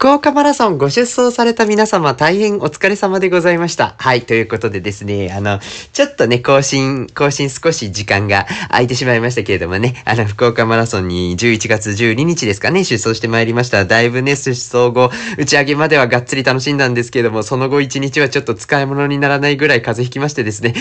福岡マラソンご出走された皆様大変お疲れ様でございました。はい、ということでですね、あの、ちょっとね、更新、更新少し時間が空いてしまいましたけれどもね、あの、福岡マラソンに11月12日ですかね、出走してまいりました。だいぶね、出走後、打ち上げまではがっつり楽しんだんですけれども、その後1日はちょっと使い物にならないぐらい風邪ひきましてですね、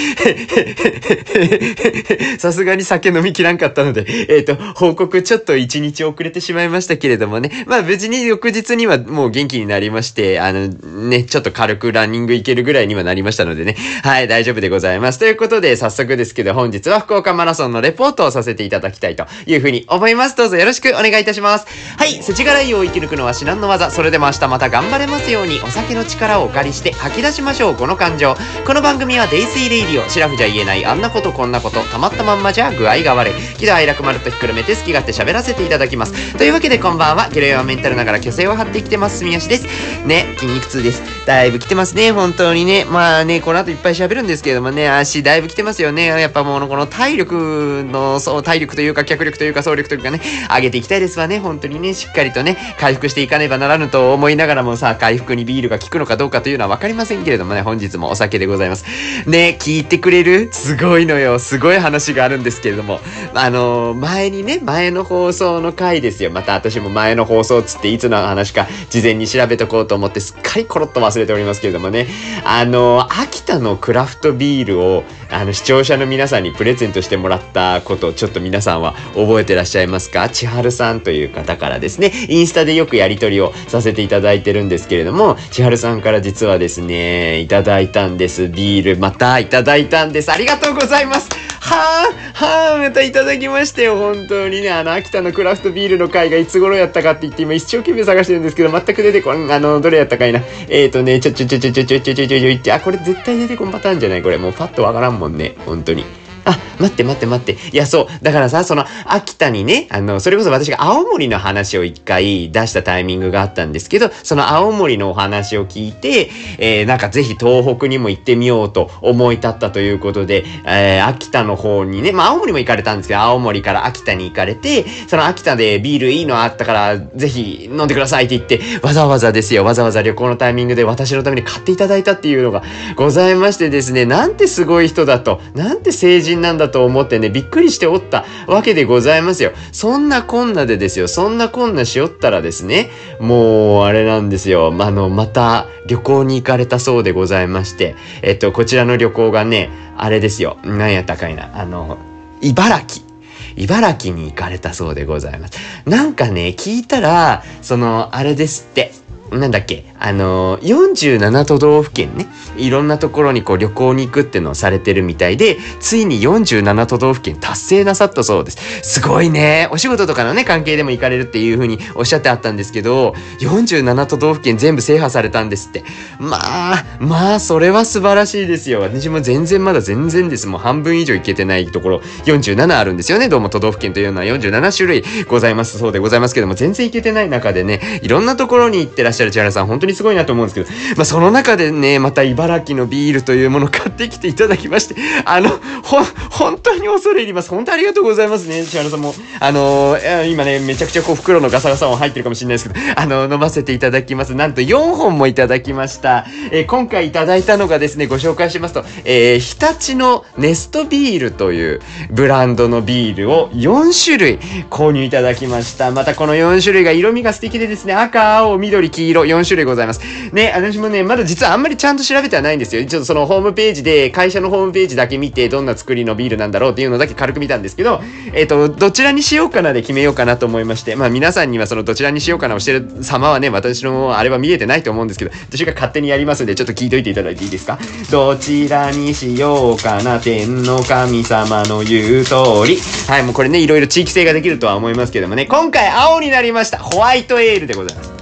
さすがに酒飲みきらんかったので、えっ、と、報告ちょっと1日遅れてしまいましたけれどもね、まあ無事に翌日にはもう元気になりまして、あのね、ちょっと軽くランニング行けるぐらいにはなりましたのでね、はい、大丈夫でございます。ということで、早速ですけど、本日は福岡マラソンのレポートをさせていただきたいというふうに思います。どうぞよろしくお願いいたします。はい、世知辛いを生き抜くのは至難の技。それでも明日また頑張れますように、お酒の力をお借りして吐き出しましょう、この感情。この番組はデイスイレイディオ、シラフじゃ言えないあんなことこんなこと、たまったまんまじゃ具合が悪い。喜怒哀楽まるっとひっくるめて好き勝手喋らせていただきます。というわけでこんばんは、ゲロヨはメンタルながら虚勢を張ってきてます、住吉です。ね、筋肉痛です。だいぶ来てますね、本当にね。まあね、この後いっぱい喋るんですけれどもね、足だいぶ来てますよね。やっぱもうこの体力の、そう、体力というか脚力というか走力というかね、上げていきたいですわね、本当にね、しっかりとね、回復していかねばならぬと思いながらもさ、回復にビールが効くのかどうかというのは分かりませんけれどもね、本日もお酒でございます。ね、聞いてくれる？すごいのよ。すごい話があるんですけれども、あの前にね、前の放送の回ですよ。また私も前の放送つっていつの話か事前に調べとこうと思ってすっかりコロッと忘れておりますけれどもね、あの秋田のクラフトビールをあの視聴者の皆さんにプレゼントしてもらったことちょっと皆さんは覚えてらっしゃいますか？千春さんという方からですね、インスタでよくやり取りをさせていただいてるんですけれども、千春さんから実はですね、いただいたんです。ビールまたいただいたんです。ありがとうございます。はあ、はあ、またいただきましたよ。本当にね、あの、秋田のクラフトビールの回がいつ頃やったかって言って今一生懸命探してるんですけど、全く出てこん、あの、どれやったかいな。えーとね、ちょちょちょちょちょちょちょちょちょちょって、あ、これ絶対出てこんパターンじゃないこれ。もうパッとわからんもんね。本当に。あ、待って待って待って。いや、そう。だからさ、その、秋田にね、あの、それこそ私が青森の話を一回出したタイミングがあったんですけど、その青森のお話を聞いて、えー、なんかぜひ東北にも行ってみようと思い立ったということで、えー、秋田の方にね、まあ青森も行かれたんですけど、青森から秋田に行かれて、その秋田でビールいいのあったから、ぜひ飲んでくださいって言って、わざわざですよ、わざわざ旅行のタイミングで私のために買っていただいたっていうのがございましてですね、なんてすごい人だと、なんて成人なんだと思ってね、びっくりしておったわけでございますよ。そんなこんなでですよ、そんなこんなしおったらですね、もう、あれなんですよ、まあの、また旅行に行かれたそうでございまして、えっと、こちらの旅行がね、あれですよ、なんやったかいな、あの、茨城。茨城に行かれたそうでございます。なんかね、聞いたら、その、あれですって。なんだっけ？あの47都道府県ね。いろんなところにこう旅行に行くっていうのをされてるみたいでついに47都道府県達成なさったそうです。すごいね。お仕事とかのね関係でも行かれるっていう風におっしゃってあったんですけど47都道府県全部制覇されたんですって。まあまあそれは素晴らしいですよ。私も全然まだ全然です。もう半分以上行けてないところ47あるんですよね。どうも都道府県というのは47種類ございますそうでございますけども全然行けてない中でねいろんなところに行ってらっしゃる千原さん本当にすごいなと思うんですけど、まあ、その中でねまた茨城のビールというものを買ってきていただきましてあのほ本当に恐れ入ります。本当ありがとうございますね千原さんも。あの今ねめちゃくちゃこう袋のガサガサ音入ってるかもしれないですけどあの飲ませていただきます。なんと4本もいただきました、えー今回いただいたのがですねご紹介しますと、えー日立のネストビールというブランドのビールを4種類購入いただきました。またこの4種類が色味が素敵でですね赤青緑黄色4種類ございます。ざいます。ね私もねまだ実はあんまりちゃんと調べてはないんですよ。ちょっとそのホームページで会社のホームページだけ見てどんな作りのビールなんだろうっていうのだけ軽く見たんですけどえっ、とどちらにしようかなで決めようかなと思いましてまあ皆さんにはそのどちらにしようかなをしてる様はね私のあれは見えてないと思うんですけど私が勝手にやりますんでちょっと聞いといていただいていいですか？どちらにしようかな天の神様の言う通り。はいもうこれねいろいろ地域性ができるとは思いますけどもね。今回青になりました。ホワイトエールでございます。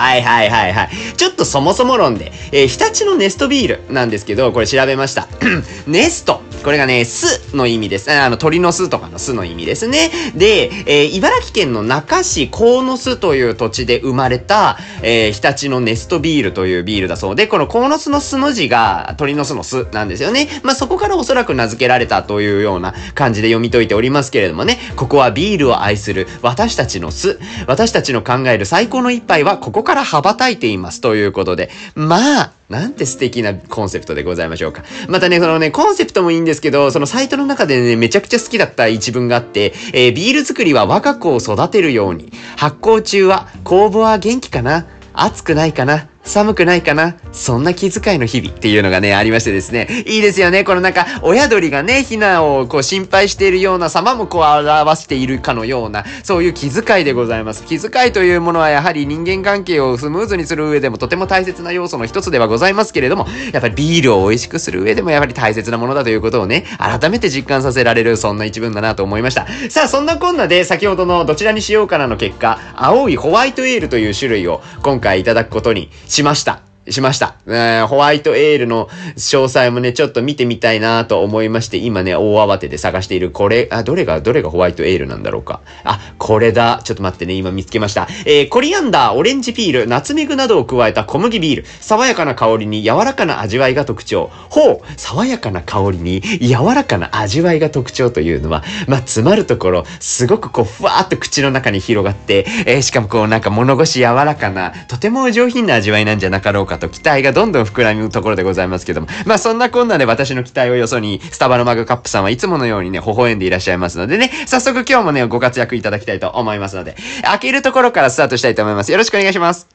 はいはいはいはい。ちょっとそもそも論で、えー日立のネストビールなんですけど、これ調べました。ネスト。これがね、巣の意味です。あの、鳥の巣とかの巣の意味ですね。で、えー、茨城県の中市鴻巣という土地で生まれた、えー、日立のネストビールというビールだそうで、この鴻巣の巣の字が鳥の巣の巣なんですよね。まあ、そこからおそらく名付けられたというような感じで読み解いておりますけれどもね、ここはビールを愛する私たちの巣、私たちの考える最高の一杯はここから羽ばたいていますということで、まあ、なんて素敵なコンセプトでございましょうか。またね、そのね、コンセプトもいいんですけど、そのサイトの中でね、めちゃくちゃ好きだった一文があって、えー、ビール作りは我が子を育てるように、発酵中は酵母は元気かな？熱くないかな？寒くないかな？そんな気遣いの日々っていうのがね、ありましてですね。いいですよね。このなんか、親鳥がね、ヒナをこう心配しているような様もこう表しているかのような、そういう気遣いでございます。気遣いというものはやはり人間関係をスムーズにする上でもとても大切な要素の一つではございますけれども、やっぱりビールを美味しくする上でもやはり大切なものだということをね、改めて実感させられる、そんな一文だなと思いました。さあ、そんなこんなで先ほどのどちらにしようかなの結果、青いホワイトエールという種類を今回いただくことにしました。しました。えー、ホワイトエールの詳細もね、ちょっと見てみたいなと思いまして、今ね、大慌てで探している、これ、あ、どれが、どれがホワイトエールなんだろうか。あ、これだ。ちょっと待ってね、今見つけました。えー、コリアンダー、オレンジピール、ナツメグなどを加えた小麦ビール。爽やかな香りに柔らかな味わいが特徴。ほう爽やかな香りに柔らかな味わいが特徴というのは、まあ、詰まるところ、すごくこう、ふわーっと口の中に広がって、えー、しかもこう、なんか物腰柔らかな、とても上品な味わいなんじゃなかろうかと期待がどんどん膨らむところでございますけども。まあそんなこんなで私の期待をよそに、スタバのマグカップさんはいつものようにね、微笑んでいらっしゃいますのでね、早速今日もね、ご活躍いただきたいと思いますので、開けるところからスタートしたいと思います。よろしくお願いします。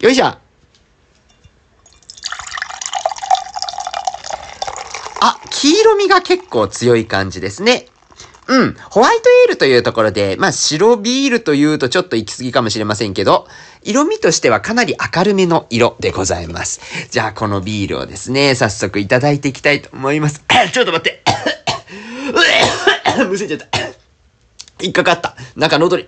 よいしょ。あ、黄色みが結構強い感じですね。うん。ホワイトエールというところで、まあ白ビールというとちょっと行き過ぎかもしれませんけど、色味としてはかなり明るめの色でございます。じゃあこのビールをですね、早速いただいていきたいと思います。ちょっと待って。むせちゃった。引っかかった。なんか喉に。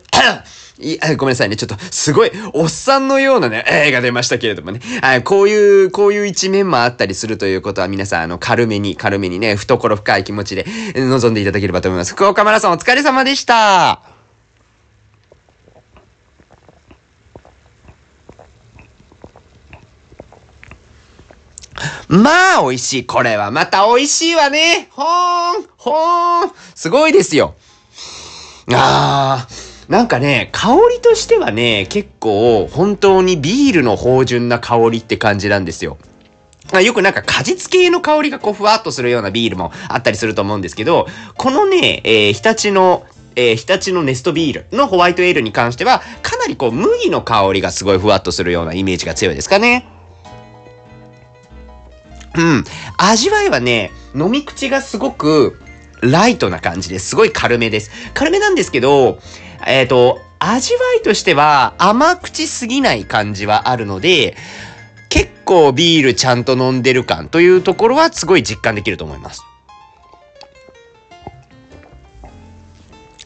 いごめんなさいね。ちょっと、すごい、おっさんのようなね、絵が出ましたけれどもね。はいこういう、こういう一面もあったりするということは、皆さん、あの、軽めに、軽めにね、懐深い気持ちで臨んでいただければと思います。福岡マラソンお疲れ様でしたまあ、美味しい。これはまた美味しいわね。ほーん、ほーん。すごいですよ。あー。なんかね、香りとしてはね、結構本当にビールの芳醇な香りって感じなんですよ。よくなんか果実系の香りがこうふわっとするようなビールもあったりすると思うんですけど、このね、えー、日立のえー、日立のネストビールのホワイトエールに関しては、かなりこう、麦の香りがすごいふわっとするようなイメージが強いですかね。うん。味わいはね、飲み口がすごくライトな感じです。すごい軽めです。軽めなんですけど、えっ、ー、と、味わいとしては甘口すぎない感じはあるので、結構ビールちゃんと飲んでる感というところはすごい実感できると思います。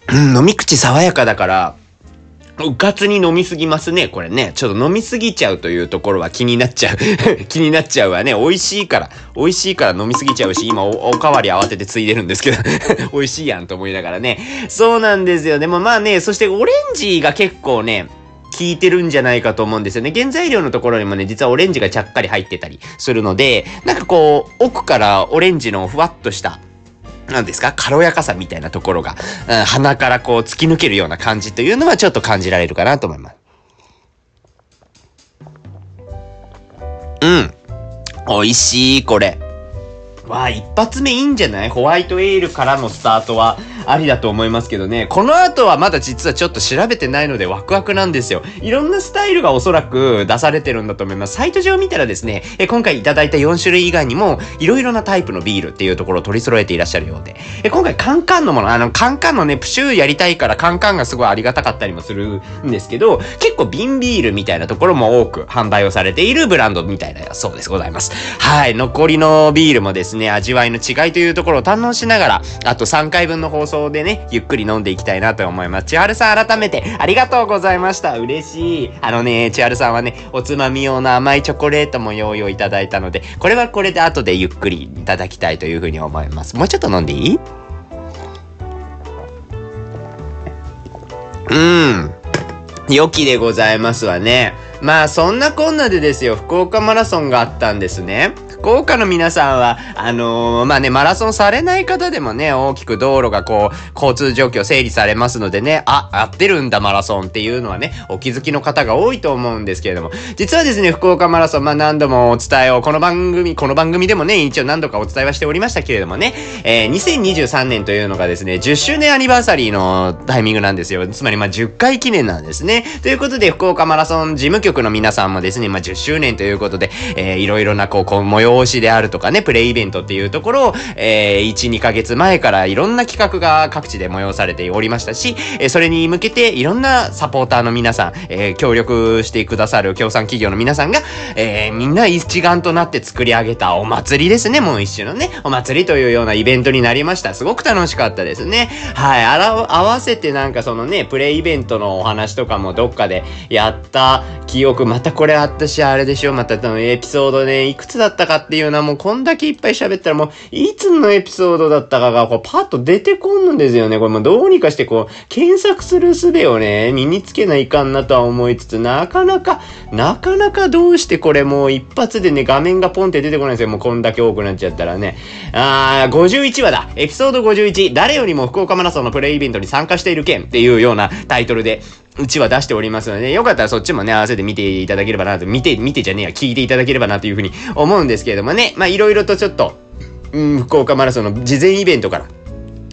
うん、飲み口爽やかだから、うかつに飲みすぎますね、これね。ちょっと飲みすぎちゃうというところは気になっちゃう 気になっちゃうわね。美味しいから。美味しいから飲みすぎちゃうし、今お、おかわり慌ててついでるんですけど 美味しいやんと思いながらね。そうなんですよ。でもまあね、そしてオレンジが結構ね、効いてるんじゃないかと思うんですよね。原材料のところにもね、実はオレンジがちゃっかり入ってたりするので、なんかこう、奥からオレンジのふわっとした何ですか？軽やかさみたいなところが、うん、鼻からこう突き抜けるような感じというのはちょっと感じられるかなと思います。うん。美味しい、これ。わあ、一発目いいんじゃない？ホワイトエールからのスタートは。ありだと思いますけどね。この後はまだ実はちょっと調べてないのでワクワクなんですよ。いろんなスタイルがおそらく出されてるんだと思います。サイト上見たらですね、え今回いただいた4種類以外にも、いろいろなタイプのビールっていうところを取り揃えていらっしゃるようで。え今回カンカンのもの、あの、カンカンのね、プシューやりたいからカンカンがすごいありがたかったりもするんですけど、結構瓶ビールみたいなところも多く販売をされているブランドみたいなそうですございます。はい。残りのビールもですね、味わいの違いというところを堪能しながら、あと3回分の放送送でね、ゆっくり飲んでいきたいなと思います。千春さん改めてありがとうございました。嬉しい。あのね、千春さんはね、おつまみ用の甘いチョコレートも用意をいただいたので、これはこれで後でゆっくりいただきたいというふうに思います。もうちょっと飲んでいい？うん。良きでございますわね。まあそんなこんなでですよ、福岡マラソンがあったんですね。福岡の皆さんは、あのー、まあね、マラソンされない方でもね、大きく道路がこう、交通状況整理されますのでね、あ、合ってるんだマラソンっていうのはね、お気づきの方が多いと思うんですけれども、実はですね、福岡マラソン、まあ何度もお伝えを、この番組、この番組でもね、一応何度かお伝えはしておりましたけれどもね、えー、2023年というのがですね、10周年アニバーサリーのタイミングなんですよ。つまりまあ10回記念なんですね。ということで、福岡マラソン事務局の皆さんもですね、まあ10周年ということで、えー、いろいろなこう、こう催しであるとかね、プレイイベントっていうところを、えー、1、2ヶ月前からいろんな企画が各地で催されておりましたし、えー、それに向けていろんなサポーターの皆さん、えー、協力してくださる協賛企業の皆さんが、えー、みんな一丸となって作り上げたお祭りですね、もう一種のね、お祭りというようなイベントになりました。すごく楽しかったですね。はい、あら、合わせてなんかそのね、プレイイベントのお話とかもどっかでやった記憶、またこれあったし、あれでしょ、またエピソードね、いくつだったかっていうのはもうこんだけいっぱい喋ったらもう、いつのエピソードだったかが、こう、パッと出てこんのですよね。これもうどうにかしてこう、検索する術をね、身につけないかんなとは思いつつ、なかなか、なかなかどうしてこれもう一発でね、画面がポンって出てこないんですよ。もうこんだけ多くなっちゃったらね。あー、51話だ。エピソード51。誰よりも福岡マラソンのプレイイベントに参加している件っていうようなタイトルで、うちは出しておりますので、よかったらそっちもね、合わせて見ていただければなと、見て、見てじゃねえや、聞いていただければなというふうに思うんですけれどもね、まあいろいろとちょっと、うん、福岡マラソンの事前イベントから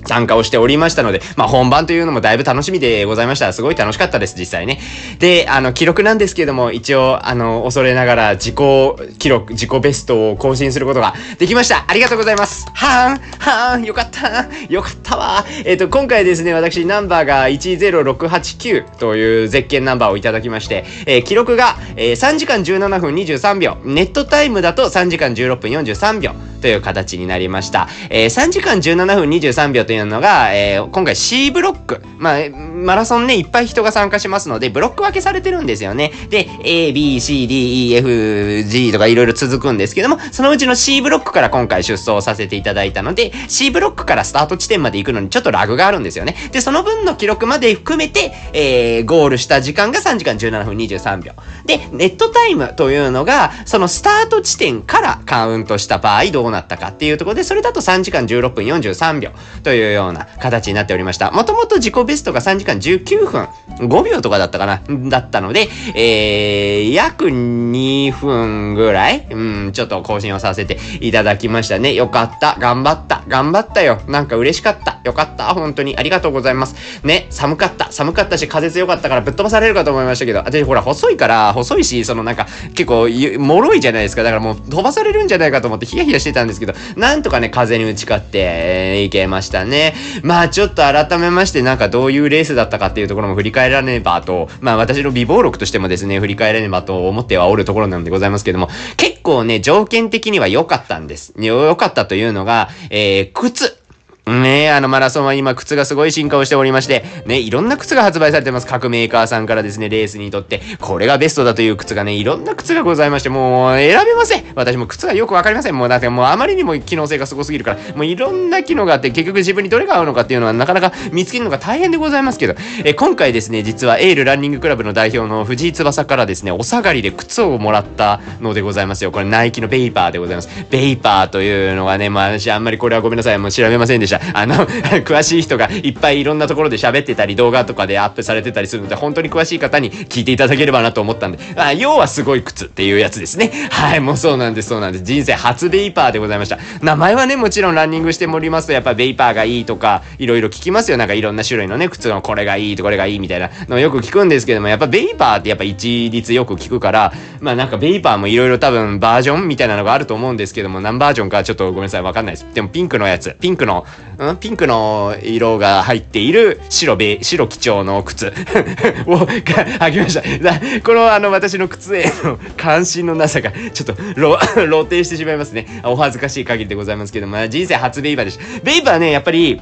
参加をしておりましたので、まあ本番というのもだいぶ楽しみでございました。すごい楽しかったです、実際ね。で、あの、記録なんですけども、一応、あの、恐れながら自己記録、自己ベストを更新することができました。ありがとうございます。はーん、はーん、よかった、よかったわ。えっ、ー、と、今回ですね、私、ナンバーが10689という絶景ナンバーをいただきまして、えー、記録が、えー、3時間17分23秒、ネットタイムだと3時間16分43秒という形になりました。えー、3時間17分23秒というのが、えー、今回 C ブロック。まあ、マラソンね、いっぱい人が参加しますので、ブロック分けされてるんですよね。で、A, B, C, D, E, F, G とかいろいろ続くんですけども、そのうちの C ブロックから今回出走させていただいたので、C ブロックからスタート地点まで行くのにちょっとラグがあるんですよね。で、その分の記録まで含めて、えー、ゴールした時間が3時間17分23秒。で、ネットタイムというのが、そのスタート地点からカウントした場合どうなったかっていうところで、それだと3時間16分43秒といういうような形になっておりました。もともと自己ベストが3時間19分5秒とかだったかなだったので、えー、約2分ぐらい、うん、ちょっと更新をさせていただきましたね。よかった。頑張った。頑張ったよ。なんか嬉しかった。よかった。本当に。ありがとうございます。ね、寒かった。寒かったし、風強かったからぶっ飛ばされるかと思いましたけど、私ほら、細いから、細いし、そのなんか、結構、脆いじゃないですか。だからもう飛ばされるんじゃないかと思ってヒヤヒヤしてたんですけど、なんとかね、風に打ち勝って、えー、いけましたね。ねまあちょっと改めましてなんかどういうレースだったかっていうところも振り返らねばと、まあ私の微暴録としてもですね、振り返らねばと思ってはおるところなんでございますけども、結構ね、条件的には良かったんです。良かったというのが、えー、靴。ねえ、あのマラソンは今靴がすごい進化をしておりまして、ね、いろんな靴が発売されてます。各メーカーさんからですね、レースにとって、これがベストだという靴がね、いろんな靴がございまして、もう選べません。私も靴がよくわかりません。もうだってもうあまりにも機能性がすごすぎるから、もういろんな機能があって、結局自分にどれが合うのかっていうのはなかなか見つけるのが大変でございますけど、え今回ですね、実はエールランニングクラブの代表の藤井翼からですね、お下がりで靴をもらったのでございますよ。これナイキのベイパーでございます。ベイパーというのがね、まあ私あんまりこれはごめんなさい。もう調べませんでした。あの 詳しい人がいっぱいいろんなところで喋ってたり、動画とかでアップされてたりするので、本当に詳しい方に聞いていただければなと思ったんで、あ要はすごい靴っていうやつですね。はい、もうそうなんです、そうなんです。人生初ベイパーでございました。名前はね、もちろんランニングしておりますと、やっぱベイパーがいいとか、いろいろ聞きますよ。なんかいろんな種類のね、靴のこれがいいとこれがいいみたいなのよく聞くんですけども、やっぱベイパーってやっぱ一律よく聞くから、まあなんかベイパーもいろいろ多分バージョンみたいなのがあると思うんですけども、何バージョンかちょっとごめんなさい、わかんないです。でもピンクのやつ、ピンクの、うん？ピンクの色が入っている白べ、白基調の靴 を履きました。このあの私の靴への関心のなさがちょっと 露呈してしまいますね。お恥ずかしい限りでございますけども、人生初ベイバーでした。ベイバーね、やっぱり、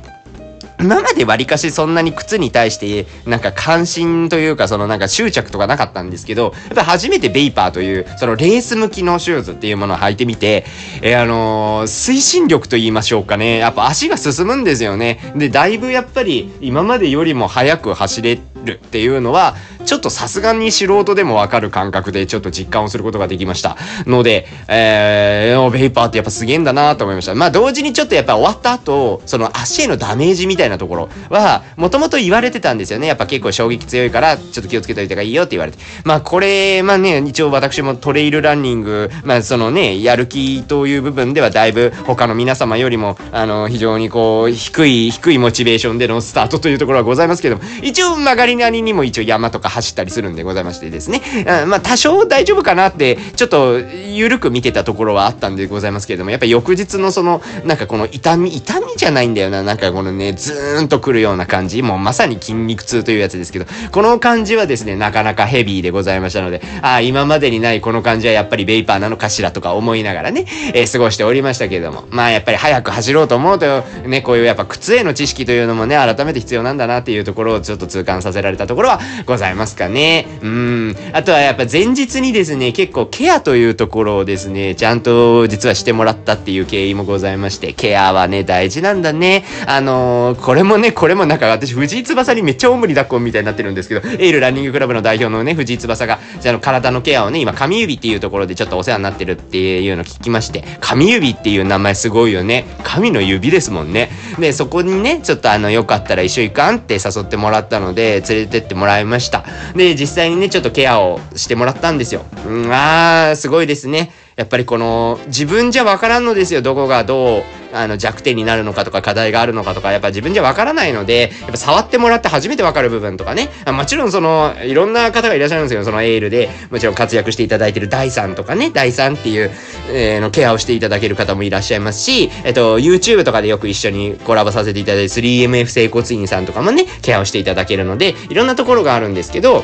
今まで割かしそんなに靴に対してなんか関心というかそのなんか執着とかなかったんですけど、やっぱ初めてベイパーというそのレース向きのシューズっていうものを履いてみて、えー、あのー、推進力と言いましょうかね。やっぱ足が進むんですよね。で、だいぶやっぱり今までよりも速く走れるっていうのは、ちょっとさすがに素人でもわかる感覚でちょっと実感をすることができました。ので、えー、ベイパーってやっぱすげえんだなと思いました。まあ同時にちょっとやっぱ終わった後、その足へのダメージみたいななところは、もともと言われてたんですよね。やっぱ結構衝撃強いから、ちょっと気をつけといた方がいいよって言われて。まあこれ、まあね、一応私もトレイルランニング、まあそのね、やる気という部分ではだいぶ他の皆様よりも、あの、非常にこう、低い、低いモチベーションでのスタートというところはございますけども、一応曲がりなりにも一応山とか走ったりするんでございましてですね。あまあ多少大丈夫かなって、ちょっと緩く見てたところはあったんでございますけれども、やっぱ翌日のその、なんかこの痛み、痛みじゃないんだよな。なんかこのね、ズーンとくるような感じ。もうまさに筋肉痛というやつですけど、この感じはですね、なかなかヘビーでございましたので、ああ、今までにないこの感じはやっぱりベイパーなのかしらとか思いながらね、えー、過ごしておりましたけれども、まあやっぱり早く走ろうと思うと、ね、こういうやっぱ靴への知識というのもね、改めて必要なんだなっていうところをちょっと痛感させられたところはございますかね。うん。あとはやっぱ前日にですね、結構ケアというところをですね、ちゃんと実はしてもらったっていう経緯もございまして、ケアはね、大事なんだね。あのー、これもね、これもなんか私、藤井翼にめっちゃおむり抱っこみたいになってるんですけど、エールランニングクラブの代表のね、藤井翼が、じゃあの体のケアをね、今、神指っていうところでちょっとお世話になってるっていうの聞きまして、神指っていう名前すごいよね。神の指ですもんね。で、そこにね、ちょっとあの、よかったら一緒行かんって誘ってもらったので、連れてってもらいました。で、実際にね、ちょっとケアをしてもらったんですよ。うん、あー、すごいですね。やっぱりこの自分じゃわからんのですよどこがどうあの弱点になるのかとか課題があるのかとかやっぱ自分じゃわからないのでやっぱ触ってもらって初めてわかる部分とかね。もちろんそのいろんな方がいらっしゃるんですよ。そのエールでもちろん活躍していただいてる第3とかね。第3っていう、えー、のケアをしていただける方もいらっしゃいますしえっと YouTube とかでよく一緒にコラボさせていただいて 3MF 整骨院さんとかもねケアをしていただけるのでいろんなところがあるんですけど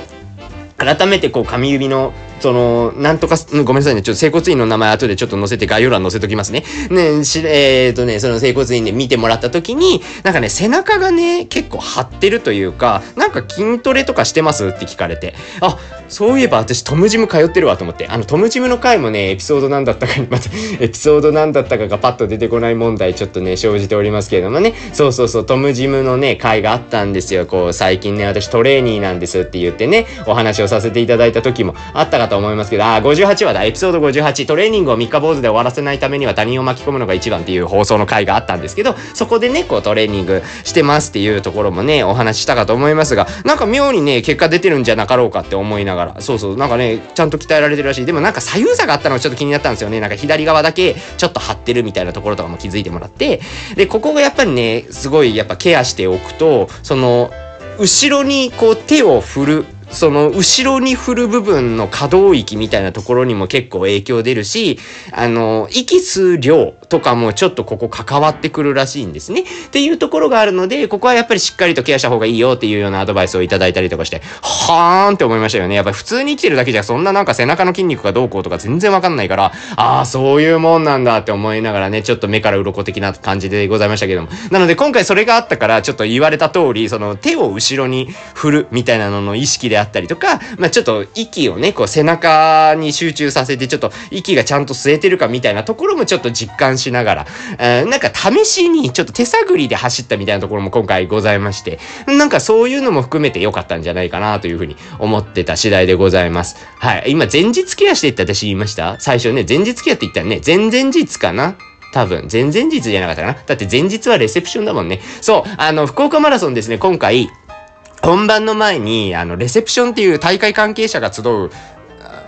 改めてこう紙指のその、なんとか、ごめんなさいね。ちょっと整骨院の名前後でちょっと載せて概要欄載せときますね。ね、し、えー、とね、その整骨院で見てもらった時に、なんかね、背中がね、結構張ってるというか、なんか筋トレとかしてます？って聞かれて、あ、そういえば私トムジム通ってるわと思って、あのトムジムの回もね、エピソードなんだったかに、また、エピソードなんだったかがパッと出てこない問題ちょっとね、生じておりますけれどもね、そうそうそう、トムジムのね、回があったんですよ。こう、最近ね、私トレーニーなんですって言ってね、お話をさせていただいた時もあったかと思いますけど、あ、58話だ、エピソード58、トレーニングを3日坊主で終わらせないためには他人を巻き込むのが一番っていう放送の回があったんですけど、そこでね、こうトレーニングしてますっていうところもね、お話ししたかと思いますが、なんか妙にね、結果出てるんじゃなかろうかって思いながら、そうそう、なんかね、ちゃんと鍛えられてるらしい。でもなんか左右差があったのがちょっと気になったんですよね。なんか左側だけちょっと張ってるみたいなところとかも気づいてもらって、で、ここがやっぱりね、すごいやっぱケアしておくと、その、後ろにこう手を振るその後ろに振る部分の可動域みたいなところにも結構影響出るし、あの、息吸う量とかもちょっとここ関わってくるらしいんですね。っていうところがあるので、ここはやっぱりしっかりとケアした方がいいよっていうようなアドバイスをいただいたりとかして、はーんって思いましたよね。やっぱり普通に生きてるだけじゃそんななんか背中の筋肉がどうこうとか全然わかんないから、ああ、そういうもんなんだって思いながらね、ちょっと目から鱗的な感じでございましたけども。なので今回それがあったから、ちょっと言われた通り、その手を後ろに振るみたいなのの意識であったりとか、まあちょっと息をね、こう背中に集中させて、ちょっと息がちゃんと吸えてるかみたいなところもちょっと実感しながら、えー、なんか試しにちょっと手探りで走ったみたいなところも今回ございまして、なんかそういうのも含めて良かったんじゃないかなというふうに思ってた次第でございます。はい。今前日ケアしてって私言いました？最初ね、前日ケアって言ったらね、前々日かな？多分、前々日じゃなかったかな？だって前日はレセプションだもんね。そう、あの、福岡マラソンですね、今回、本番の前に、あの、レセプションっていう大会関係者が集う、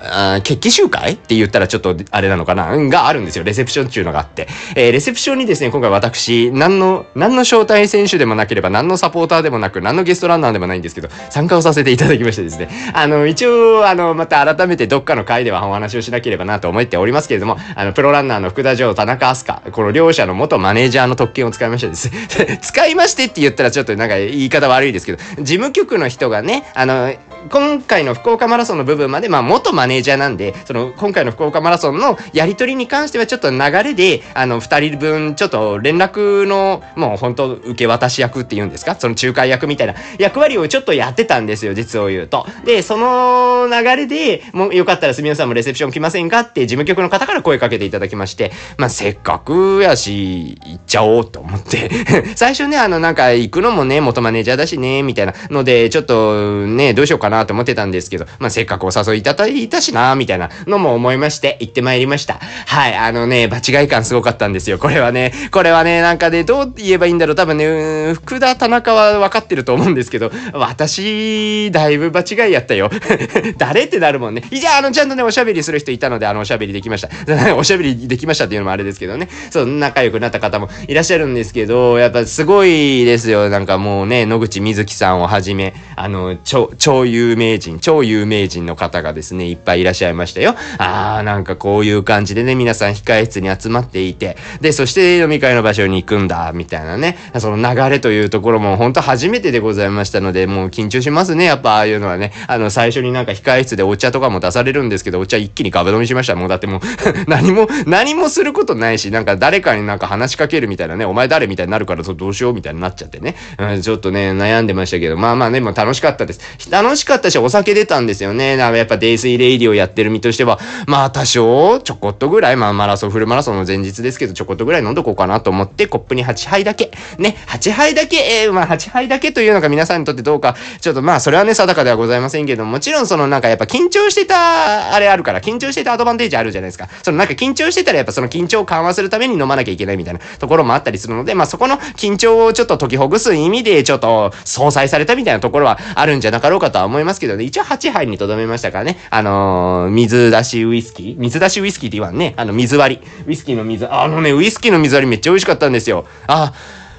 あ決起集会って言ったらちょっとあれなのかな、があるんですよ。レセプションっていうのがあって。えー、レセプションにですね、今回私、何の、何の招待選手でもなければ、何のサポーターでもなく、何のゲストランナーでもないんですけど、参加をさせていただきましてですね。あの、一応、あの、また改めてどっかの回ではお話をしなければなと思っておりますけれども、あの、プロランナーの福田城、田中飛鳥、この両者の元マネージャーの特権を使いましてですね。使いましてって言ったらちょっとなんか言い方悪いですけど、事務局の人がね、あの、今回の福岡マラソンの部分まで、まあ、元元マネージャーなんで、その、今回の福岡マラソンのやりとりに関してはちょっと流れで、あの、二人分、ちょっと連絡の、もう本当受け渡し役っていうんですか？その仲介役みたいな役割をちょっとやってたんですよ、実を言うと。で、その流れで、もうよかったらすみませんもレセプション来ませんか？って事務局の方から声かけていただきまして、まあ、せっかくやし、行っちゃおうと思って。最初ね、あの、なんか行くのもね、元マネージャーだしね、みたいなので、ちょっとね、どうしようかなと思ってたんですけど、まあ、せっかくお誘いいただいたしな、みたいなのも思いまして、行ってまいりました。はい、あのね、場違い感すごかったんですよ。これはね、これはね、なんかね、どう言えばいいんだろう。多分ね、福田、田中は分かってると思うんですけど、私、だいぶ場違いやったよ。誰ってなるもんね。いや、あの、ちゃんとね、おしゃべりする人いたので、あの、おしゃべりできました。おしゃべりできましたっていうのもあれですけどね。そう、仲良くなった方もいらっしゃるんですけど、やっぱすごいですよ。なんかもうね、野口みずきさんをはじめ、あの、超、超有名人、超有名人の方がですね、いっぱいいらっしゃいましたよ。あー、なんかこういう感じでね、皆さん控え室に集まっていて、で、そして飲み会の場所に行くんだ、みたいなね、その流れというところも本当初めてでございましたので、もう緊張しますね、やっぱああいうのはね。あの、最初になんか控え室でお茶とかも出されるんですけど、お茶一気にガブ飲みしました。もうだってもう 何も、何もすることないし、なんか誰かになんか話しかけるみたいなね、お前誰みたいになるからどうしようみたいになっちゃってね。うん、ちょっとね、悩んでましたけど、まあまあね、もう楽しかったです。楽しかったし、お酒出たんですよね。なんかやっぱデイスイレイディをやってる身としては、まあ多少、ちょこっとぐらい、まあマラソン、フルマラソンの前日ですけど、ちょこっとぐらい飲んどこうかなと思って、コップに8杯だけ、ね、8杯だけ、えー、まあ8杯だけというのが皆さんにとってどうか、ちょっとまあそれはね、定かではございませんけども、もちろんそのなんかやっぱ緊張してた、あれあるから、緊張してたアドバンテージあるじゃないですか。そのなんか緊張してたらやっぱその緊張を緩和するために飲まなきゃいけないみたいなところもあったりするので、まあそこの緊張をちょっと解きほぐす意味で、ちょっと相殺されたみたいなところはあるんじゃなかろうかとは思いますけどね、一応8杯にとどめましたからね、あのー、水出しウイスキー？水出しウイスキーって言わんね、あの水割り。ウイスキーの水、あのね、ウイスキーの水割りめっちゃ美味しかったんですよ。あ、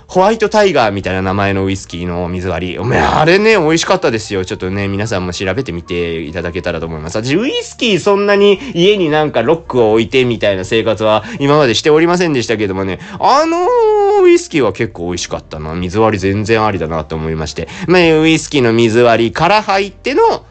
ホワイトタイガーみたいな名前のウイスキーの水割り。おめあれね、美味しかったですよ。ちょっとね、皆さんも調べてみていただけたらと思います。私、ウイスキーそんなに家になんかロックを置いてみたいな生活は今までしておりませんでしたけどもね、あのウイスキーは結構美味しかったな。水割り全然ありだなと思いまして。まあ、ウイスキーの水割りから入っての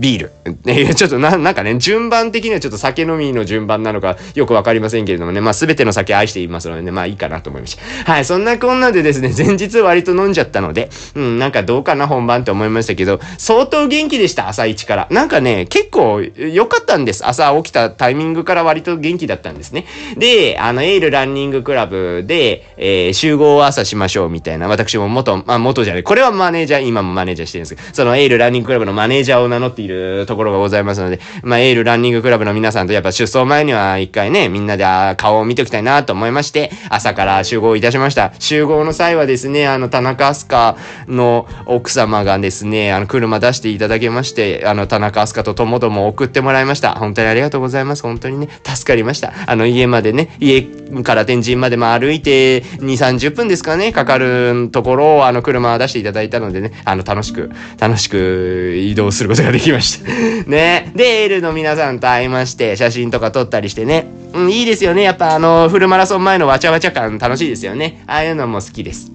ビール。えちょっとな、なんかね、順番的にはちょっと酒飲みの順番なのかよくわかりませんけれどもね、まあ全ての酒愛していますのでね、まあいいかなと思いました。はい、そんなこんなでですね、前日割と飲んじゃったので、うん、なんかどうかな本番って思いましたけど、相当元気でした、朝一から。なんかね、結構良かったんです。朝起きたタイミングから割と元気だったんですね。で、あの、エールランニングクラブで、えー、集合を朝しましょうみたいな、私も元、まあ元じゃない、これはマネージャー、今もマネージャーしてるんですけど、そのエールランニングクラブのマネージャーを名乗っているるところがございますので、まあ、エールランニングクラブの皆さんとやっぱ出走前には一回ね、みんなで顔を見ておきたいなと思いまして、朝から集合いたしました。集合の際はですね、あの、田中飛鳥の奥様がですね、あの、車出していただけまして、あの、田中飛鳥とともども送ってもらいました。本当にありがとうございます。本当にね、助かりました。あの、家までね、家から天神までまあ歩いて2、30分ですかね、かかるところをあの、車出していただいたのでね、あの、楽しく、楽しく移動することができました。ね。で、エールの皆さんと会いまして、写真とか撮ったりしてね。うん、いいですよね。やっぱあの、フルマラソン前のわちゃわちゃ感楽しいですよね。ああいうのも好きです。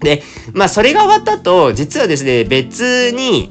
で、まあそれが終わったと、実はですね、別に、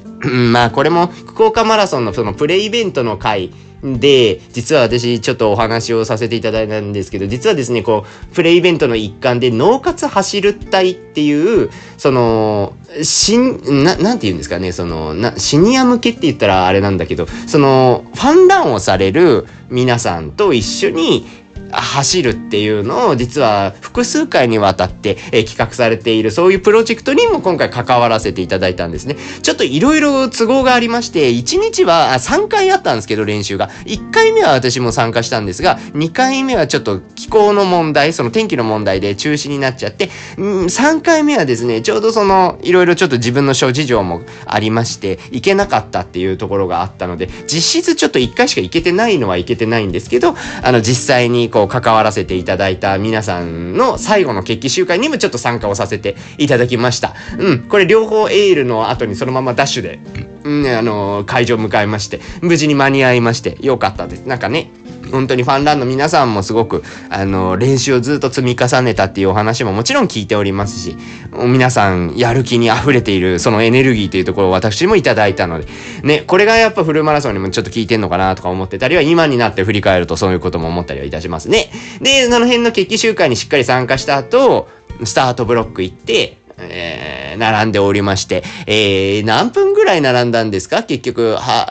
まあこれも福岡マラソンのそのプレイベントの回、で、実は私ちょっとお話をさせていただいたんですけど、実はですね、こう、プレイイベントの一環で、脳活走る隊っていう、その、しん、な、なんて言うんですかね、その、な、シニア向けって言ったらあれなんだけど、その、ファンランをされる皆さんと一緒に、走るっていうのを実は複数回にわたって、え企画されているそういうプロジェクトにも今回関わらせていただいたんですね。ちょっといろいろ都合がありまして、1日は3回あったんですけど練習が。1回目は私も参加したんですが、2回目はちょっと気候の問題、その天気の問題で中止になっちゃって、ん3回目はですね、ちょうどそのいろいろちょっと自分の諸事情もありまして、行けなかったっていうところがあったので、実質ちょっと1回しか行けてないのは行けてないんですけど、あの実際にこう関わらせていただいた皆さんの最後の決起集会にもちょっと参加をさせていただきました。うん、これ両方エールの後にそのままダッシュで、うん、あの、会場を迎えまして、無事に間に合いまして、よかったです。なんかね、本当にファンランの皆さんもすごく、あの、練習をずっと積み重ねたっていうお話ももちろん聞いておりますし、皆さんやる気に溢れているそのエネルギーというところを私もいただいたので、ね、これがやっぱフルマラソンにもちょっと効いてんのかなとか思ってたりは、今になって振り返るとそういうことも思ったりはいたしますね。で、その辺の決起集会にしっかり参加した後、スタートブロック行って、えー、並んでおりまして、えー、何分ぐらい並んだんですか？結局、は、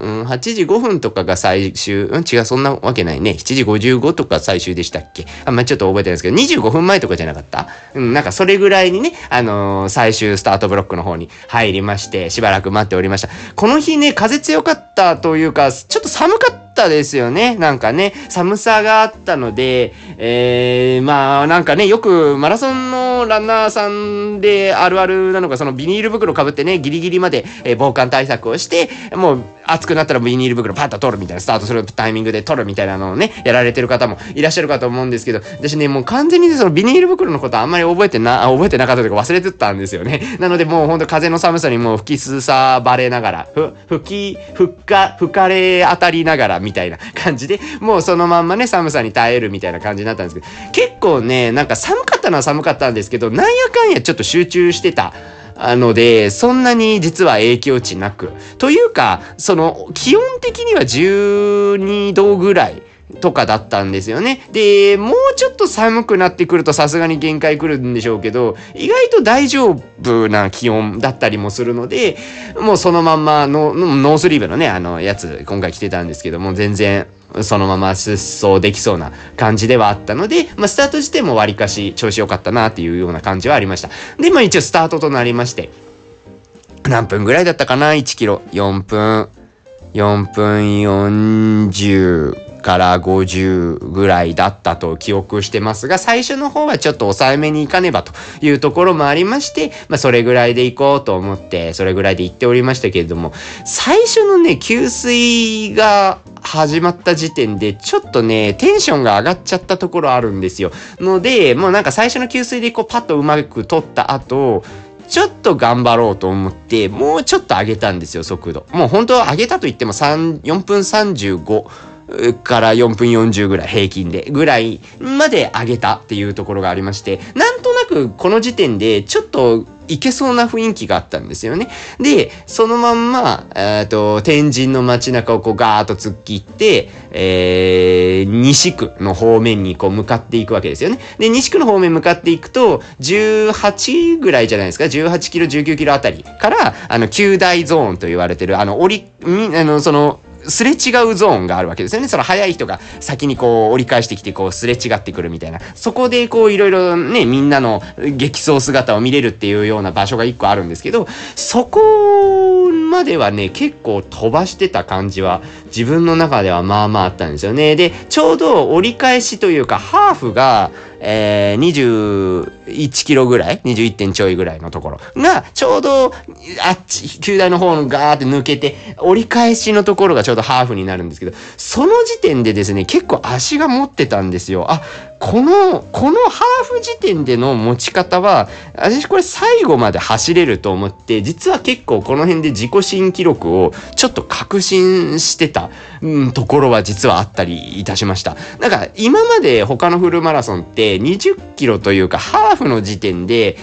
うん、うん、8時5分とかが最終、うん、違う、そんなわけないね。7時55とか最終でしたっけ？あんまちょっと覚えてないですけど、25分前とかじゃなかった？うん、なんかそれぐらいにね、あのー、最終スタートブロックの方に入りまして、しばらく待っておりました。この日ね、風強かったというか、ちょっと寒かったったですよね。なんかね、寒さがあったので、えー、まあなんかね、よくマラソンのランナーさんであるあるなのか、そのビニール袋かぶってね、ギリギリまで、えー、防寒対策をして、もう暑くなったらビニール袋パッと取るみたいな、スタートするタイミングで取るみたいなのをね、やられてる方もいらっしゃるかと思うんですけど、私ね、もう完全にそのビニール袋のことあんまり覚えてな、覚えてなかったというか忘れてたんですよね。なのでもうほんと風の寒さにもう吹きすさばれながら、ふ、吹き、ふっか、吹かれ当たりながらみたいな感じで、もうそのまんまね、寒さに耐えるみたいな感じになったんですけど、結構ね、なんか寒かったのは寒かったんですけど、なんやかんやちょっと集中してた。あので、そんなに実は影響値なく。というか、その、基本的には12度ぐらい。とかだったんですよね。で、もうちょっと寒くなってくるとさすがに限界来るんでしょうけど、意外と大丈夫な気温だったりもするので、もうそのまんまの、ノースリーブのね、あの、やつ、今回着てたんですけども、全然、そのまま出走できそうな感じではあったので、まあ、スタート時点もわりかし調子良かったなっていうような感じはありました。で、まあ一応スタートとなりまして、何分ぐらいだったかな ?1 キロ。4分、4分40、から50ぐらいだったと記憶してますが、最初の方はちょっと抑えめに行かねばというところもありまして、まあそれぐらいで行こうと思って、それぐらいで行っておりましたけれども、最初のね、給水が始まった時点で、ちょっとね、テンションが上がっちゃったところあるんですよ。ので、もうなんか最初の給水でこうパッとうまく取った後、ちょっと頑張ろうと思って、もうちょっと上げたんですよ、速度。もう本当は上げたと言っても3、4分35。から4分40ぐらい平均でぐらいまで上げたっていうところがありましてなんとなくこの時点でちょっといけそうな雰囲気があったんですよね。で、そのまんま、えっ、ー、と、天神の街中をこうガーッと突っ切って、えー、西区の方面にこう向かっていくわけですよね。で、西区の方面向かっていくと、18ぐらいじゃないですか、18キロ、19キロあたりから、あの、9大ゾーンと言われてる、あの、折り、あの、その、すれ違うゾーンがあるわけですよね。その早い人が先にこう折り返してきてこうすれ違ってくるみたいな。そこでこういろいろね、みんなの激走姿を見れるっていうような場所が一個あるんですけど、そこまではね、結構飛ばしてた感じは自分の中ではまあまああったんですよね。で、ちょうど折り返しというかハーフが、えー、21キロぐらい ?21 点ちょいぐらいのところが、ちょうど、あっち、球大の方のガーって抜けて、折り返しのところがちょうどハーフになるんですけど、その時点でですね、結構足が持ってたんですよ。あ、この、このハーフ時点での持ち方は、私これ最後まで走れると思って、実は結構この辺で自己新記録をちょっと確信してた、うん、ところは実はあったりいたしました。なんか今まで他のフルマラソンって20キロというかハーフの時点で、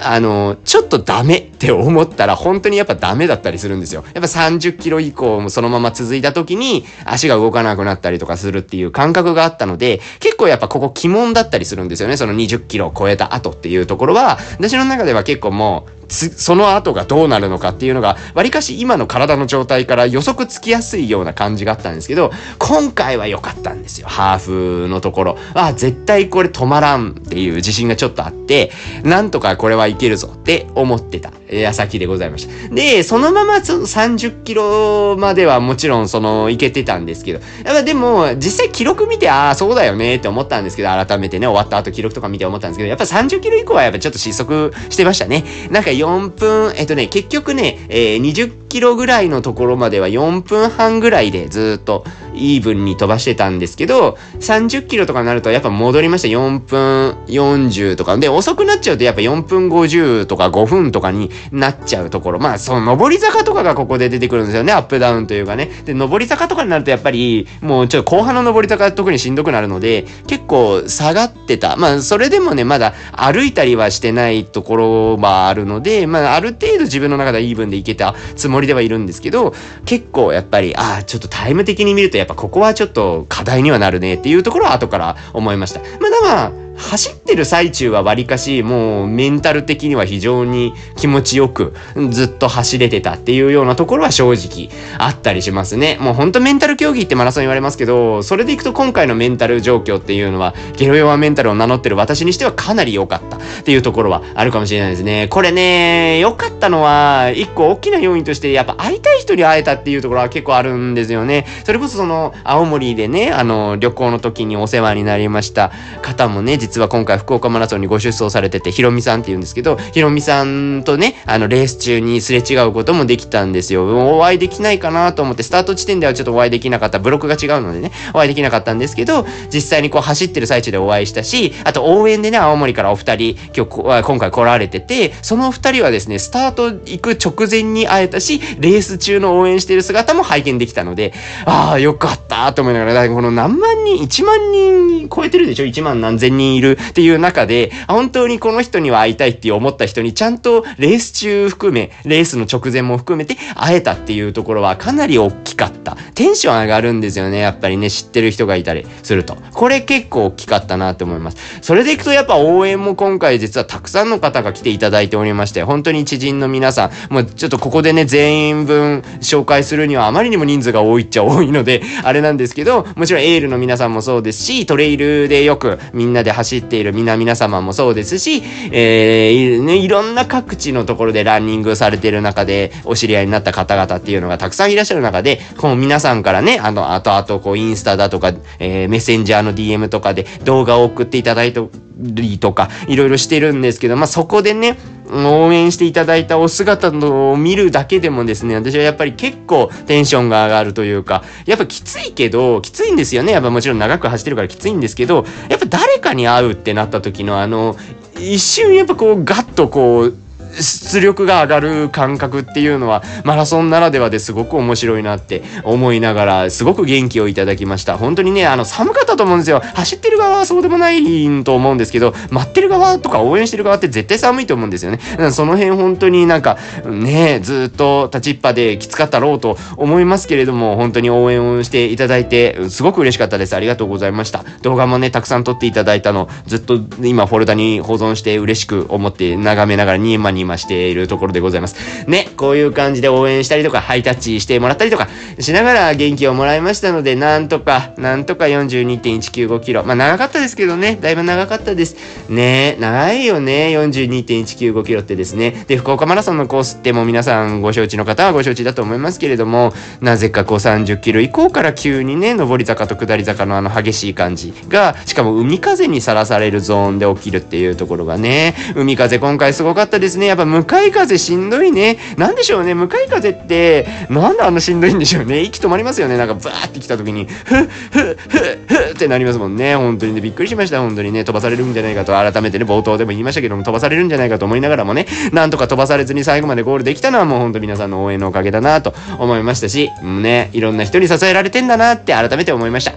あの、ちょっとダメって思ったら本当にやっぱダメだったりするんですよ。やっぱ30キロ以降もそのまま続いた時に足が動かなくなったりとかするっていう感覚があったので、結構やっぱここ鬼門だったりするんですよね。その20キロを超えた後っていうところは、私の中では結構もう、その後がどうなるのかっていうのが、わりかし今の体の状態から予測つきやすいような感じがあったんですけど、今回は良かったんですよ。ハーフのところ。あ、絶対これ止まらんっていう自信がちょっとあって、なんとかこれはいけるぞって思ってた矢先でございました。で、そのまま30キロまではもちろんその、いけてたんですけど、やっぱでも、実際記録見て、ああ、そうだよねって思ったんですけど、改めてね、終わった後記録とか見て思ったんですけど、やっぱ30キロ以降はやっぱちょっと失速してましたね。なんか4分、えっとね、結局ね、えー、20キロぐらいのところまでは4分半ぐらいでずっとイーブンに飛ばしてたんですけど、30キロとかになるとやっぱ戻りました。4分40とか。で、遅くなっちゃうとやっぱ4分50とか5分とかになっちゃうところ。まあ、その上り坂とかがここで出てくるんですよね。アップダウンというかね。で、上り坂とかになるとやっぱり、もうちょっと後半の上り坂特にしんどくなるので、結構下がってた。まあ、それでもね、まだ歩いたりはしてないところはあるので、まあ、ある程度自分の中でイーブンでいけたつもりではいるんですけど、結構やっぱり、ああ、ちょっとタイム的に見るとやっぱここはちょっと課題にはなるねっていうところは後から思いました。まだまあ、走ってる最中はわりかしもうメンタル的には非常に気持ちよくずっと走れてたっていうようなところは正直あったりしますね。もうほんとメンタル競技ってマラソン言われますけど、それでいくと今回のメンタル状況っていうのはゲロ弱メンタルを名乗ってる私にしてはかなり良かったっていうところはあるかもしれないですね。これね、良かったのは一個大きな要因としてやっぱ会いたい人に会えたっていうところは結構あるんですよね。それこそその青森でね、あの旅行の時にお世話になりました方もね、実は今回福岡マラソンにご出走されてて、ひろみさんって言うんですけど、ひろみさんとね、あの、レース中にすれ違うこともできたんですよ。お会いできないかなと思って、スタート地点ではちょっとお会いできなかった、ブロックが違うのでね、お会いできなかったんですけど、実際にこう走ってる最中でお会いしたし、あと応援でね、青森からお二人、今日、今回来られてて、その二人はですね、スタート行く直前に会えたし、レース中の応援してる姿も拝見できたので、ああ、よかったと思いながら、この何万人、1万人超えてるでしょ ?1 万何千人いるっていう中で、本当にこの人には会いたいって思った人にちゃんとレース中含め、レースの直前も含めて会えたっていうところはかなり大きかった。テンション上がるんですよね。やっぱりね、知ってる人がいたりすると。これ結構大きかったなって思います。それでいくとやっぱ応援も今回実はたくさんの方が来ていただいておりまして、本当に知人の皆さん、もうちょっとここでね、全員分紹介するにはあまりにも人数が多いっちゃ多いので、あれなんですけど、もちろんエールの皆さんもそうですし、トレイルでよくみんなで走っている皆々様もそうですし、えー、いろんな各地のところでランニングされている中で、お知り合いになった方々っていうのがたくさんいらっしゃる中で、この皆さんからね、あの、後々こう、インスタだとか、えー、メッセンジャーの DM とかで動画を送っていただいてりとか、いろいろしてるんですけど、まあ、そこでね、応援していただいたお姿を見るだけでもですね、私はやっぱり結構テンションが上がるというか、やっぱきついけど、きついんですよね。やっぱもちろん長く走ってるからきついんですけど、やっぱ誰かに会うってなった時のあの、一瞬やっぱこうガッとこう、出力が上がる感覚っていうのはマラソンならではですごく面白いなって思いながらすごく元気をいただきました。本当にねあの寒かったと思うんですよ。走ってる側はそうでもないと思うんですけど待ってる側とか応援してる側って絶対寒いと思うんですよね。その辺本当になんかねずっと立ちっぱできつかったろうと思いますけれども本当に応援をしていただいてすごく嬉しかったです。ありがとうございました。動画もねたくさん撮っていただいたのずっと今フォルダに保存して嬉しく思って眺めながらニーマニーマしているところでございます。ね、こういう感じで応援したりとか、ハイタッチしてもらったりとかしながら元気をもらいましたので、なんとか、なんとか42.195キロ。まあ長かったですけどね、だいぶ長かったです。ね長いよね、42.195キロってですね。で、福岡マラソンのコースってもう皆さんご承知の方はご承知だと思いますけれども、なぜかこう30キロ以降から急にね、上り坂と下り坂のあの激しい感じが、しかも海風にさらされるゾーンで起きるっていうところがね、海風今回すごかったですね。やっぱ向かい風しんどいね。なんでしょうね。向かい風って、なんであのしんどいんでしょうね。息止まりますよね。なんかバーって来た時に、ふっ、ふっ、ふっ、ふっってなりますもんね。本当にね、びっくりしました。本当にね、飛ばされるんじゃないかと、改めてね、冒頭でも言いましたけども、飛ばされるんじゃないかと思いながらもね、なんとか飛ばされずに最後までゴールできたのはもう本当皆さんの応援のおかげだなと思いましたし、ね、いろんな人に支えられてんだなって改めて思いました。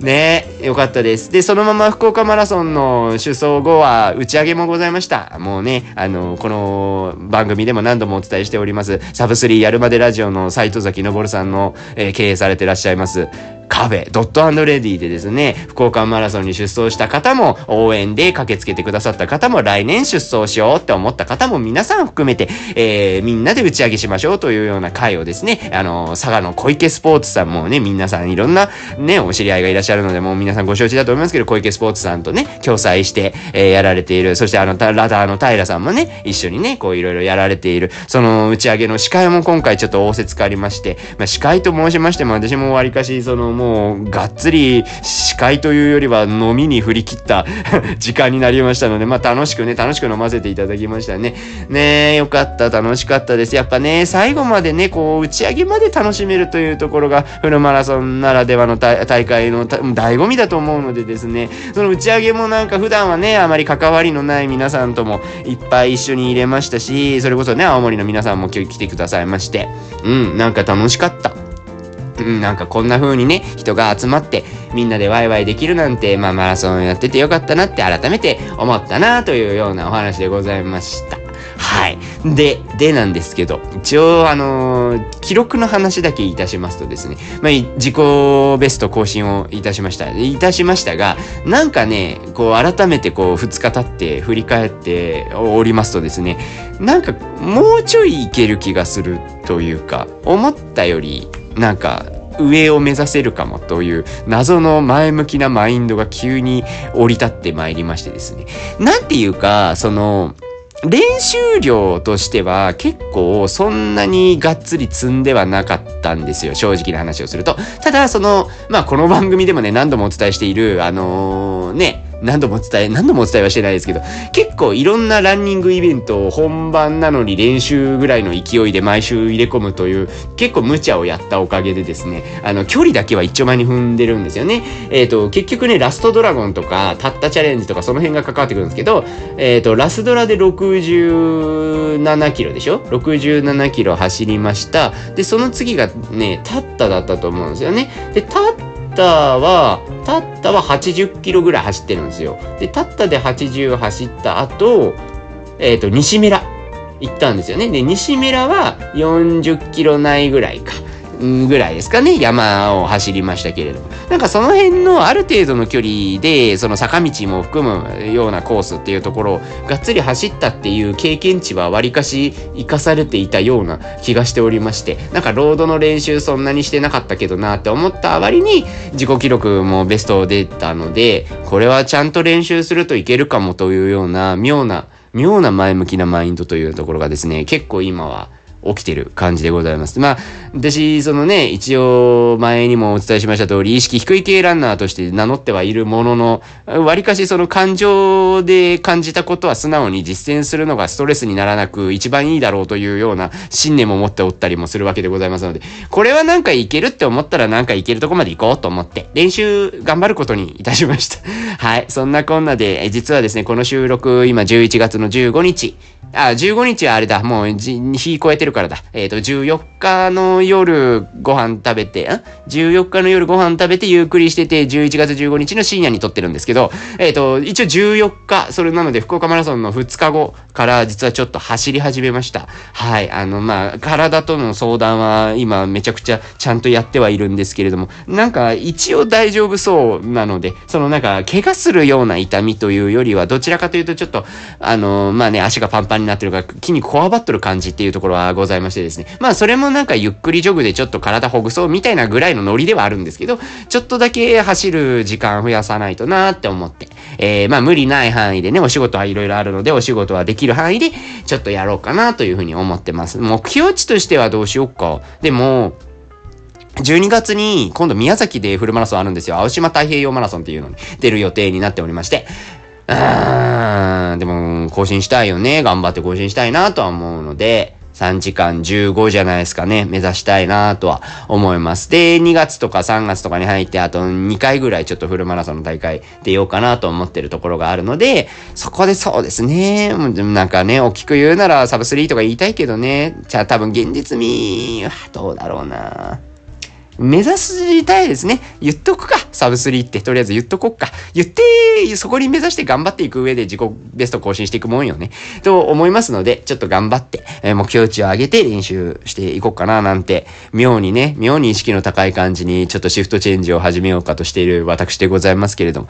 ねえよかったです。で、そのまま福岡マラソンの首走後は打ち上げもございました。もうね、あの、この番組でも何度もお伝えしております、サブスリーやるまでラジオの斎藤崎昇さんの、えー、経営されてらっしゃいます、カフェ、ドットレディでですね、福岡マラソンに出走した方も、応援で駆けつけてくださった方も、来年出走しようって思った方も皆さん含めて、えー、みんなで打ち上げしましょうというような会をですね、あの、佐賀の小池スポーツさんもね、皆さんいろんなね、お知り合いがいらっしゃるので、もう皆さんご承知だと思いますけど、小池スポーツさんとね、共催して、えー、やられている、そしてあの、ラダーの平さんもね、一緒にね、こういろいろやられている、その打ち上げの司会も今回ちょっと仰せつかりまして、まあ、司会と申しましても、私もわりかし、その、もう、がっつり司会というよりは飲みに振り切った 時間になりましたので、まあ楽しくね、楽しく飲ませていただきましたね。ねえ、よかった、楽しかったです。やっぱね、最後までね、こう、打ち上げまで楽しめるというところが、フルマラソンならではの大会の醍醐味だと思うのでですね、その打ち上げもなんか普段はね、あまり関わりのない皆さんともいっぱい一緒に入れましたし、それこそね、青森の皆さんも今日来てくださいまして、うん、なんか楽しかった。うん、なんかこんな風にね、人が集まってみんなでワイワイできるなんて、まあマラソンやっててよかったなって改めて思ったなというようなお話でございました。はい。で、でなんですけど、一応、あのー、記録の話だけいたしますとですね、まあ、自己ベスト更新をいたしました。いたしましたが、なんかね、こう、改めてこう、2日経って振り返っておりますとですね、なんか、もうちょいいける気がするというか、思ったより、なんか、上を目指せるかもという謎の前向きなマインドが急に降り立ってまいりましてですね。なんていうか、その、練習量としては結構そんなにがっつり積んではなかったんですよ。正直な話をすると。ただ、その、まあこの番組でもね、何度もお伝えしている、あのー、ね、何度も伝え、何度もお伝えはしてないですけど、結構いろんなランニングイベントを本番なのに練習ぐらいの勢いで毎週入れ込むという、結構無茶をやったおかげでですね、あの、距離だけは一丁前に踏んでるんですよね。えっ、ー、と、結局ね、ラストドラゴンとか、たったチャレンジとかその辺が関わってくるんですけど、えっ、ー、と、ラスドラで67キロでしょ ?67 キロ走りました。で、その次がね、たっただったと思うんですよね。で、たったターは、タッタは80キロぐらい走ってるんですよ。で、タッタで80走った後、えっ、ー、と、西村行ったんですよね。で、西村は40キロないぐらいか。ぐらいですかね、山を走りましたけれども。なんかその辺のある程度の距離で、その坂道も含むようなコースっていうところをがっつり走ったっていう経験値はわりかし生かされていたような気がしておりまして、なんかロードの練習そんなにしてなかったけどなって思った割に自己記録もベストを出たので、これはちゃんと練習するといけるかもというような妙な妙な前向きなマインドというところがですね、結構今は起きてる感じでございます。まあ、私、そのね、一応前にもお伝えしました通り、意識低い系ランナーとして名乗ってはいるものの、割かしその感情で感じたことは素直に実践するのがストレスにならなく一番いいだろうというような信念も持っておったりもするわけでございますので、これはなんかいけるって思ったらなんかいけるとこまで行こうと思って、練習頑張ることにいたしました。はい。そんなこんなで、実はですね、この収録、今11月の15日、あ、15日はあれだ。もう、日超えてるからだ。えっ、ー、と、14日の夜ご飯食べて、ん ?14 日の夜ご飯食べてゆっくりしてて、11月15日の深夜に撮ってるんですけど、えっ、ー、と、一応14日、それなので福岡マラソンの2日後から実はちょっと走り始めました。はい。あの、まあ、体との相談は今めちゃくちゃちゃんとやってはいるんですけれども、なんか一応大丈夫そうなので、そのなんか怪我するような痛みというよりは、どちらかというとちょっと、あの、まあね、足がパンパンになってるから筋肉こわばっとる感じっていうところはございましてですね。まあそれもなんかゆっくりジョグでちょっと体ほぐそうみたいなぐらいのノリではあるんですけど、ちょっとだけ走る時間増やさないとなって思って、えー、まあ無理ない範囲でね、お仕事はいろいろあるので、お仕事はできる範囲でちょっとやろうかなというふうに思ってます。目標値としてはどうしよっか。でも、12月に今度宮崎でフルマラソンあるんですよ。青島太平洋マラソンっていうのに出る予定になっておりまして。うー、でも更新したいよね。頑張って更新したいなとは思うので、3時間15じゃないですかね。目指したいなとは思います。で、2月とか3月とかに入って、あと2回ぐらいちょっとフルマラソンの大会出ようかなと思ってるところがあるので、そこでそうですね。なんかね、大きく言うならサブスリーとか言いたいけどね。じゃあ多分現実味、どうだろうな。目指したいですね。言っとくか。サブスリーって。とりあえず言っとこっか。言って、そこに目指して頑張っていく上で自己ベスト更新していくもんよね。と思いますので、ちょっと頑張って、え、目標値を上げて練習していこうかななんて、妙にね、妙に意識の高い感じにちょっとシフトチェンジを始めようかとしている私でございますけれども。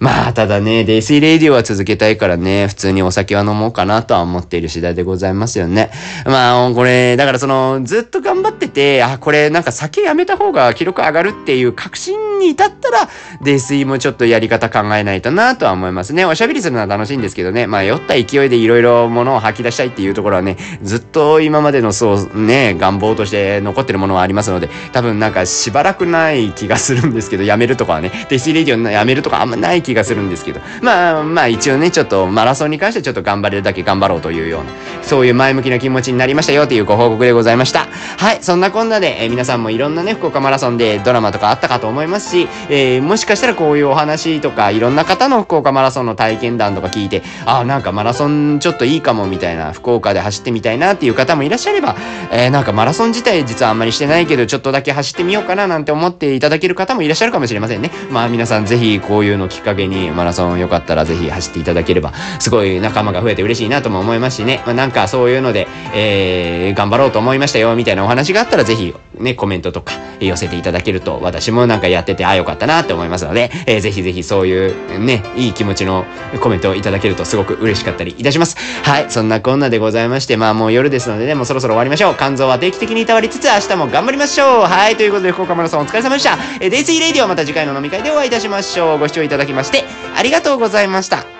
まあ、ただね、デイスイレイディオは続けたいからね、普通にお酒は飲もうかなとは思っている次第でございますよね。まあ、これ、だからその、ずっと頑張ってて、あ、これなんか酒やめた方が記録上がるっていう確信に至ったら、泥酔もちょっとやり方考えないとなとは思いますね。おしゃべりするのは楽しいんですけどね、まあ酔った勢いでいろいろものを吐き出したいっていうところはね、ずっと今までのそうね、願望として残ってるものはありますので、多分なんかしばらくない気がするんですけど、やめるとかはね、泥酔レイディオやめるとかあんまない気気がするんですけど、まあまあ一応ね、ちょっとマラソンに関してちょっと頑張れるだけ頑張ろうというような、そういう前向きな気持ちになりましたよというご報告でございました。はい、そんなこんなで、えー、皆さんもいろんなね、福岡マラソンでドラマとかあったかと思いますし、えー、もしかしたらこういうお話とか、いろんな方の福岡マラソンの体験談とか聞いて、ああ、なんかマラソンちょっといいかもみたいな、福岡で走ってみたいなっていう方もいらっしゃれば、えー、なんかマラソン自体実はあんまりしてないけど、ちょっとだけ走ってみようかななんて思っていただける方もいらっしゃるかもしれませんね。まあ皆さんぜひこういうのきっかけにマラソンよかったらぜひ走っていただければ、すごい仲間が増えて嬉しいなとも思いますしね。まあなんかそういうので、えー、頑張ろうと思いましたよみたいなお話があったらぜひね、コメントとか寄せていただけると私もなんかやっててああよかったなって思いますので、えー、ぜひぜひそういうね、いい気持ちのコメントをいただけるとすごく嬉しかったりいたします。はい、そんなこんなでございまして、まあもう夜ですのでね、もうそろそろ終わりましょう。肝臓は定期的にいたわりつつ明日も頑張りましょう。はい、ということで福岡マラソンお疲れ様でした。えー、デイツイレディオまた次回の飲み会でお会いいたしましょう。ご視聴いただきましてありがとうございました。